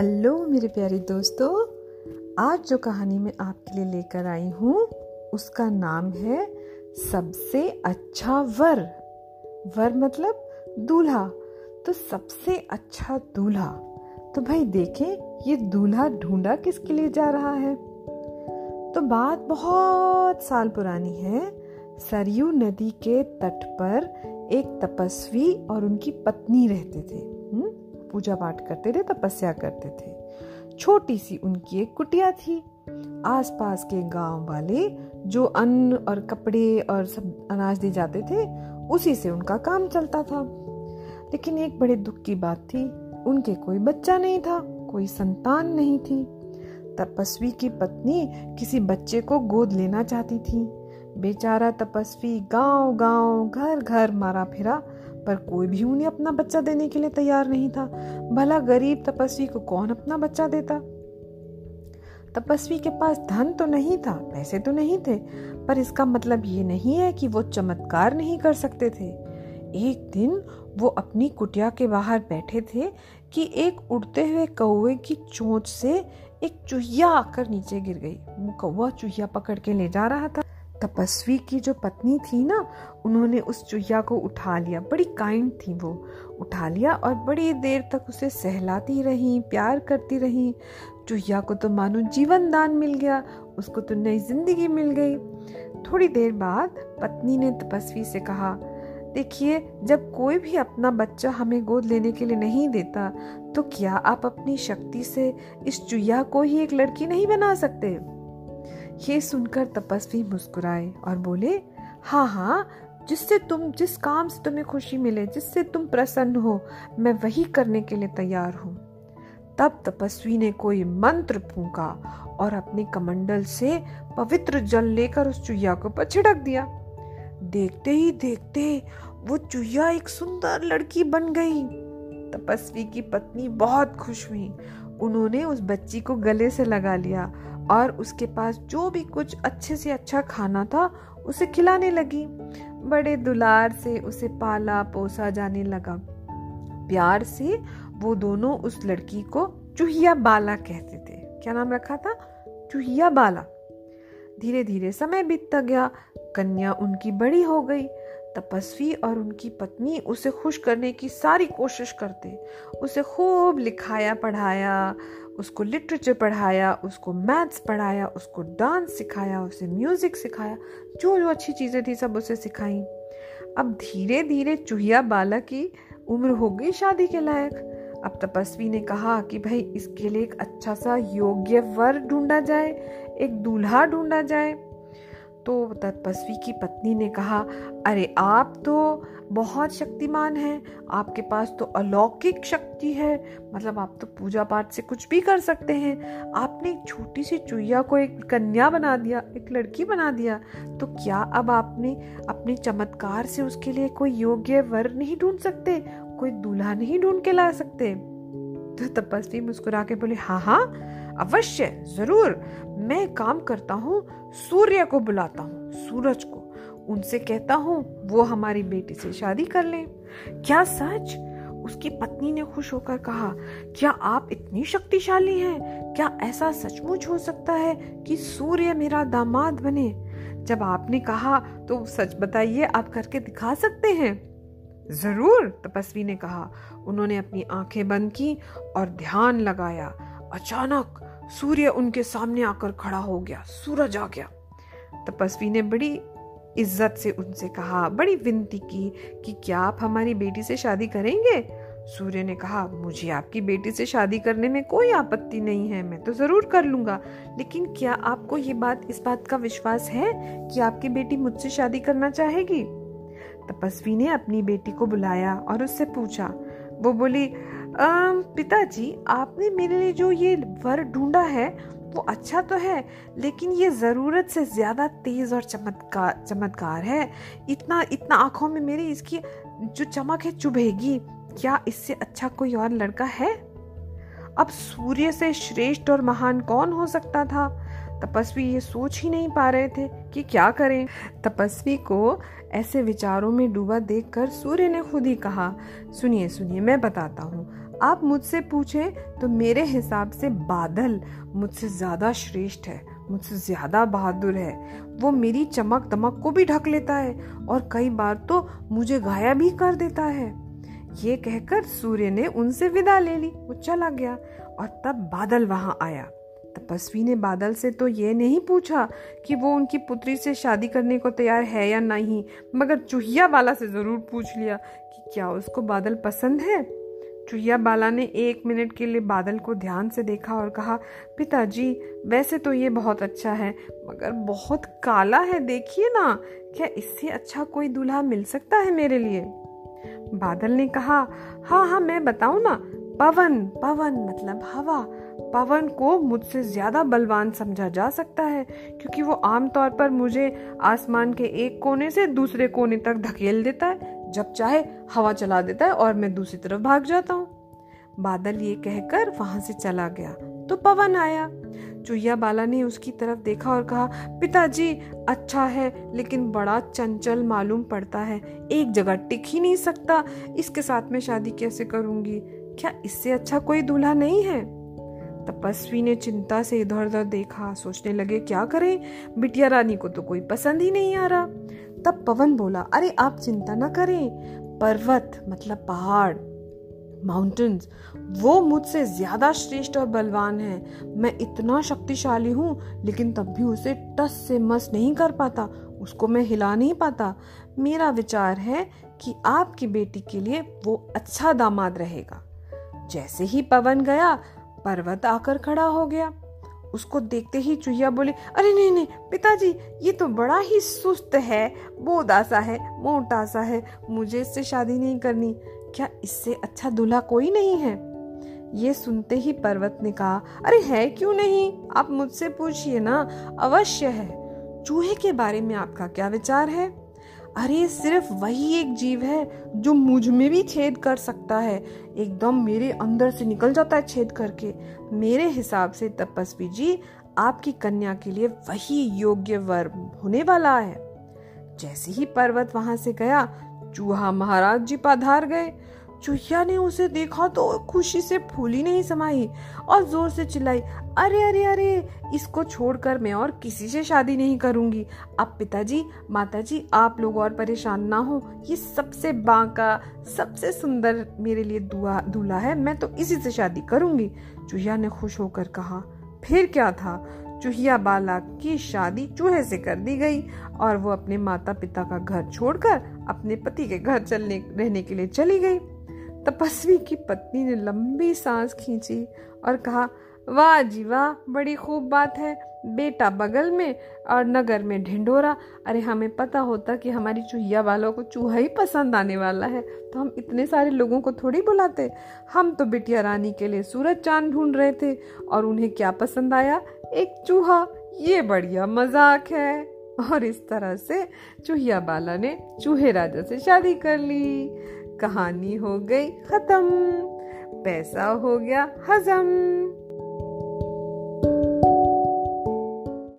Hello मेरे प्यारे दोस्तों, आज जो कहानी मैं आपके लिए लेकर आई हूँ, उसका नाम है सबसे अच्छा वर। वर मतलब दूल्हा। तो सबसे अच्छा दूल्हा। तो भाई देखें, ये दूल्हा ढूंढा किसके लिए जा रहा है? तो बात बहुत साल पुरानी है। सरयू नदी के तट पर एक तपस्वी और उनकी पत्नी रहते थे? पूजा पाठ करते थे तपस्या करते थे। छोटी सी उनकी एक कुटिया थी। आसपास के गाँव वाले जो अन्न और कपड़े और सब अनाज दे जाते थे, उसी से उनका काम चलता था। लेकिन एक बड़े दुख की बात थी, उनके कोई बच्चा नहीं था, कोई संतान नहीं थी। तपस्वी की पत्नी किसी बच्चे को गोद लेना चाहती थी। बेचारा तपस्वी गाँव गाँव घर घर मारा फिरा पर कोई भी उन्हें अपना बच्चा देने के लिए तैयार नहीं था। भला गरीब तपस्वी को कौन अपना बच्चा देता? तपस्वी के पास धन तो नहीं था, पैसे तो नहीं थे, पर इसका मतलब ये नहीं है कि वो चमत्कार नहीं कर सकते थे। एक दिन वो अपनी कुटिया के बाहर बैठे थे कि एक उड़ते हुए कौए की चोंच से एक चूहिया आकर नीचे गिर गई। वो कौवा चूहिया पकड़ के ले जा रहा था। तपस्वी की जो पत्नी थी ना, उन्होंने उस चुहिया को उठा लिया। बड़ी काइंड थी वो। उठा लिया और बड़ी देर तक उसे सहलाती रही, प्यार करती रही। चुहिया को तो मानो जीवन दान मिल गया, उसको तो नई ज़िंदगी मिल गई। थोड़ी देर बाद पत्नी ने तपस्वी से कहा, देखिए, जब कोई भी अपना बच्चा हमें गोद लेने के लिए नहीं देता तो क्या आप अपनी शक्ति से इस चुहिया को ही एक लड़की नहीं बना सकते? ये सुनकर तपस्वी मुस्कुराए और बोले हाँ हाँ जिससे तुम, जिस काम से तुम्हें खुशी मिले, जिससे तुम प्रसन्न हो, मैं वही करने के लिए तैयार हूँ। तब तपस्वी ने कोई मंत्र फूका और अपने कमंडल से पवित्र जल लेकर उस चुहिया को पर छिड़क दिया। देखते ही देखते वो चुहिया एक सुंदर लड़की बन गई। तपस्वी की पत्नी बहुत खुश हुई उन्होंने उस बच्ची को गले से लगा लिया और उसके पास जो भी कुछ अच्छे से अच्छा खाना था, उसे खिलाने लगी। बड़े दुलार से उसे पाला पोसा जाने लगा। प्यार से वो दोनों उस लड़की को चूहिया बाला कहते थे। क्या नाम रखा था? चूहिया बाला। धीरे धीरे समय बीतता गया, कन्या उनकी बड़ी हो गई। तपस्वी और उनकी पत्नी उसे खुश करने की सारी कोशिश करते। उसे खूब लिखाया, पढ़ाया, उसको लिटरेचर पढ़ाया, उसको मैथ्स पढ़ाया, उसको डांस सिखाया, उसे म्यूज़िक सिखाया जो जो अच्छी चीज़ें थी सब उसे सिखाई। अब धीरे धीरे चूहिया बाला की उम्र हो गई शादी के लायक। अब तपस्वी ने कहा कि भाई, इसके लिए एक अच्छा सा योग्य वर ढूंढा जाए, एक दूल्हा ढूंढा जाए। तो तपस्वी की पत्नी ने कहा, अरे, आप तो बहुत शक्तिमान हैं। आपके पास तो अलौकिक शक्ति है। मतलब आप तो पूजा पाठ से कुछ भी कर सकते हैं। आपने एक छोटी सी चुईया को एक कन्या बना दिया, एक लड़की बना दिया। तो क्या अब आपने अपने चमत्कार से उसके लिए कोई योग्य वर नहीं ढूंढ सकते? कोई दूल्हा नहीं ढूंढ के ला सकते? तो तपस्वी मुस्कुरा के बोले हाँ हाँ अवश्य, ज़रूर। मैं काम करता हूँ, सूर्य को बुलाता हूँ, सूरज को। उनसे कहता हूँ, वो हमारी बेटी से शादी कर लें। क्या सच? उसकी पत्नी ने खुश होकर कहा, क्या आप इतनी शक्तिशाली हैं? क्या ऐसा सचमुच हो सकता है कि सूर्य मेरा दामाद बने? जब आपने कहा तो सच बताइए, आप करके दिखा सकते हैं। ज़रूर, तपस्वी ने कहा। उन्होंने अपनी आँखें बंद की और ध्यान लगाया। अचानक सूर्य उनके सामने आकर खड़ा हो गया, सूरज आ गया। तपस्वी ने बड़ी इज़्ज़त से उनसे कहा, बड़ी विनती की कि क्या आप हमारी बेटी से शादी करेंगे? सूर्य ने कहा, मुझे आपकी बेटी से शादी करने में कोई आपत्ति नहीं है, मैं तो ज़रूर कर लूँगा। लेकिन क्या आपको ये बात, इस बात का विश्वास है कि आपकी बेटी मुझसे शादी करना चाहेगी? तपस्वी ने अपनी बेटी को बुलाया और उससे पूछा। वो बोली पिताजी, आपने मेरे लिए जो ये वर ढूंढा है, वो अच्छा तो है, लेकिन ये ज़रूरत से ज़्यादा तेज़ और चमत्कार चमत्कार है। इतना इतना आँखों में मेरी इसकी जो चमक है चुभेगी। क्या इससे अच्छा कोई और लड़का है? अब सूर्य से श्रेष्ठ और महान कौन हो सकता था? तपस्वी ये सोच ही नहीं पा रहे थे कि क्या करें। तपस्वी को ऐसे विचारों में डूबा देखकर सूर्य ने खुद ही कहा, सुनिए सुनिए, मैं बताता हूँ। आप मुझसे पूछें तो मेरे हिसाब से बादल मुझसे ज़्यादा श्रेष्ठ है, मुझसे ज़्यादा बहादुर है। वो मेरी चमक दमक को भी ढक लेता है और कई बार तो मुझे गाया भी कर देता है। ये कहकर सूर्य ने उनसे विदा ले ली, वो चला गया और तब बादल वहाँ आया। तपस्वी ने बादल से तो ये नहीं पूछा कि वो उनकी पुत्री से शादी करने को तैयार है या नहीं, मगर चूहिया वाला से ज़रूर पूछ लिया कि क्या उसको बादल पसंद है? चुहिया बाला ने एक मिनट के लिए बादल को ध्यान से देखा और कहा, पिताजी, वैसे तो ये बहुत अच्छा है, मगर बहुत काला है, देखिए ना, क्या इससे अच्छा कोई दूल्हा मिल सकता है मेरे लिए? बादल ने कहा हाँ हाँ मैं बताऊँ ना, पवन पवन मतलब हवा। पवन को मुझसे ज़्यादा बलवान समझा जा सकता है, क्योंकि वो आमतौर पर मुझे आसमान के एक कोने से दूसरे कोने तक धकेल देता है, जब चाहे हवा चला देता है और मैं दूसरी तरफ़ भाग जाता हूँ। बादल ये कहकर वहाँ से चला गया तो पवन आया। चुहिया बाला ने उसकी तरफ़ देखा और कहा, पिताजी अच्छा है, लेकिन बड़ा चंचल मालूम पड़ता है, एक जगह टिक ही नहीं सकता, इसके साथ में शादी कैसे करूँगी? क्या इससे अच्छा कोई दूल्हा नहीं है? तपस्वी ने चिंता से इधर उधर देखा, सोचने लगे, क्या करें? बिटिया रानी को तो कोई पसंद ही नहीं आ रहा। तब पवन बोला, अरे, आप चिंता ना करें। पर्वत मतलब पहाड़ माउंटेन्स वो मुझसे ज़्यादा श्रेष्ठ और बलवान है। मैं इतना शक्तिशाली हूँ, लेकिन तब भी उसे टस से मस नहीं कर पाता। उसको मैं हिला नहीं पाता। मेरा विचार है कि आपकी बेटी के लिए वो अच्छा दामाद रहेगा। जैसे ही पवन गया पर्वत आकर खड़ा हो गया। उसको देखते ही चूहिया बोली, अरे नहीं नहीं, पिताजी, ये तो बड़ा ही सुस्त है बोदा सा है, मोटा सा है, मुझे इससे शादी नहीं करनी। क्या इससे अच्छा दूल्हा कोई नहीं है? ये सुनते ही पर्वत ने कहा, अरे है क्यों नहीं? आप मुझसे पूछिए ना, अवश्य है। चूहे के बारे में आपका क्या विचार है? अरे, सिर्फ़ वही एक जीव है जो मुझमें भी छेद कर सकता है। एकदम मेरे अंदर से निकल जाता है छेद करके। मेरे हिसाब से तपस्वी जी, आपकी कन्या के लिए वही योग्य वर होने वाला है। जैसे ही पर्वत वहाँ से गया, चूहा महाराज जी पधार गए। चूहिया ने उसे देखा तो खुशी से फूली नहीं समाई और ज़ोर से चिल्लाई, अरे अरे अरे, इसको छोड़कर मैं और किसी से शादी नहीं करूँगी। अब पिताजी, माताजी, आप लोग और परेशान ना हो। ये सबसे बांका, सबसे सुंदर मेरे लिए दुआ, दूल्हा है, मैं तो इसी से शादी करूँगी। चूहिया ने खुश होकर कहा, फिर क्या था? चूहिया बाला की शादी चूहे से कर दी गई और वो अपने माता पिता का घर छोड़कर अपने पति के घर चलने, रहने के लिए चली गई। तपस्वी की पत्नी ने लंबी सांस खींची और कहा, वाह जी वाह, बड़ी खूब बात है। बेटा बगल में और नगर में ढिंडोरा अरे, हमें पता होता कि हमारी चूहिया वालों को चूहा ही पसंद आने वाला है तो हम इतने सारे लोगों को थोड़ी बुलाते। हम तो बिटिया रानी के लिए सूरज चाँद ढूंढ रहे थे और उन्हें क्या पसंद आया? एक चूहा। ये बढ़िया मज़ाक है। और इस तरह से चूहिया बाला ने चूहे राजा से शादी कर ली। कहानी हो गई खत्म। पैसा हो गया हजम।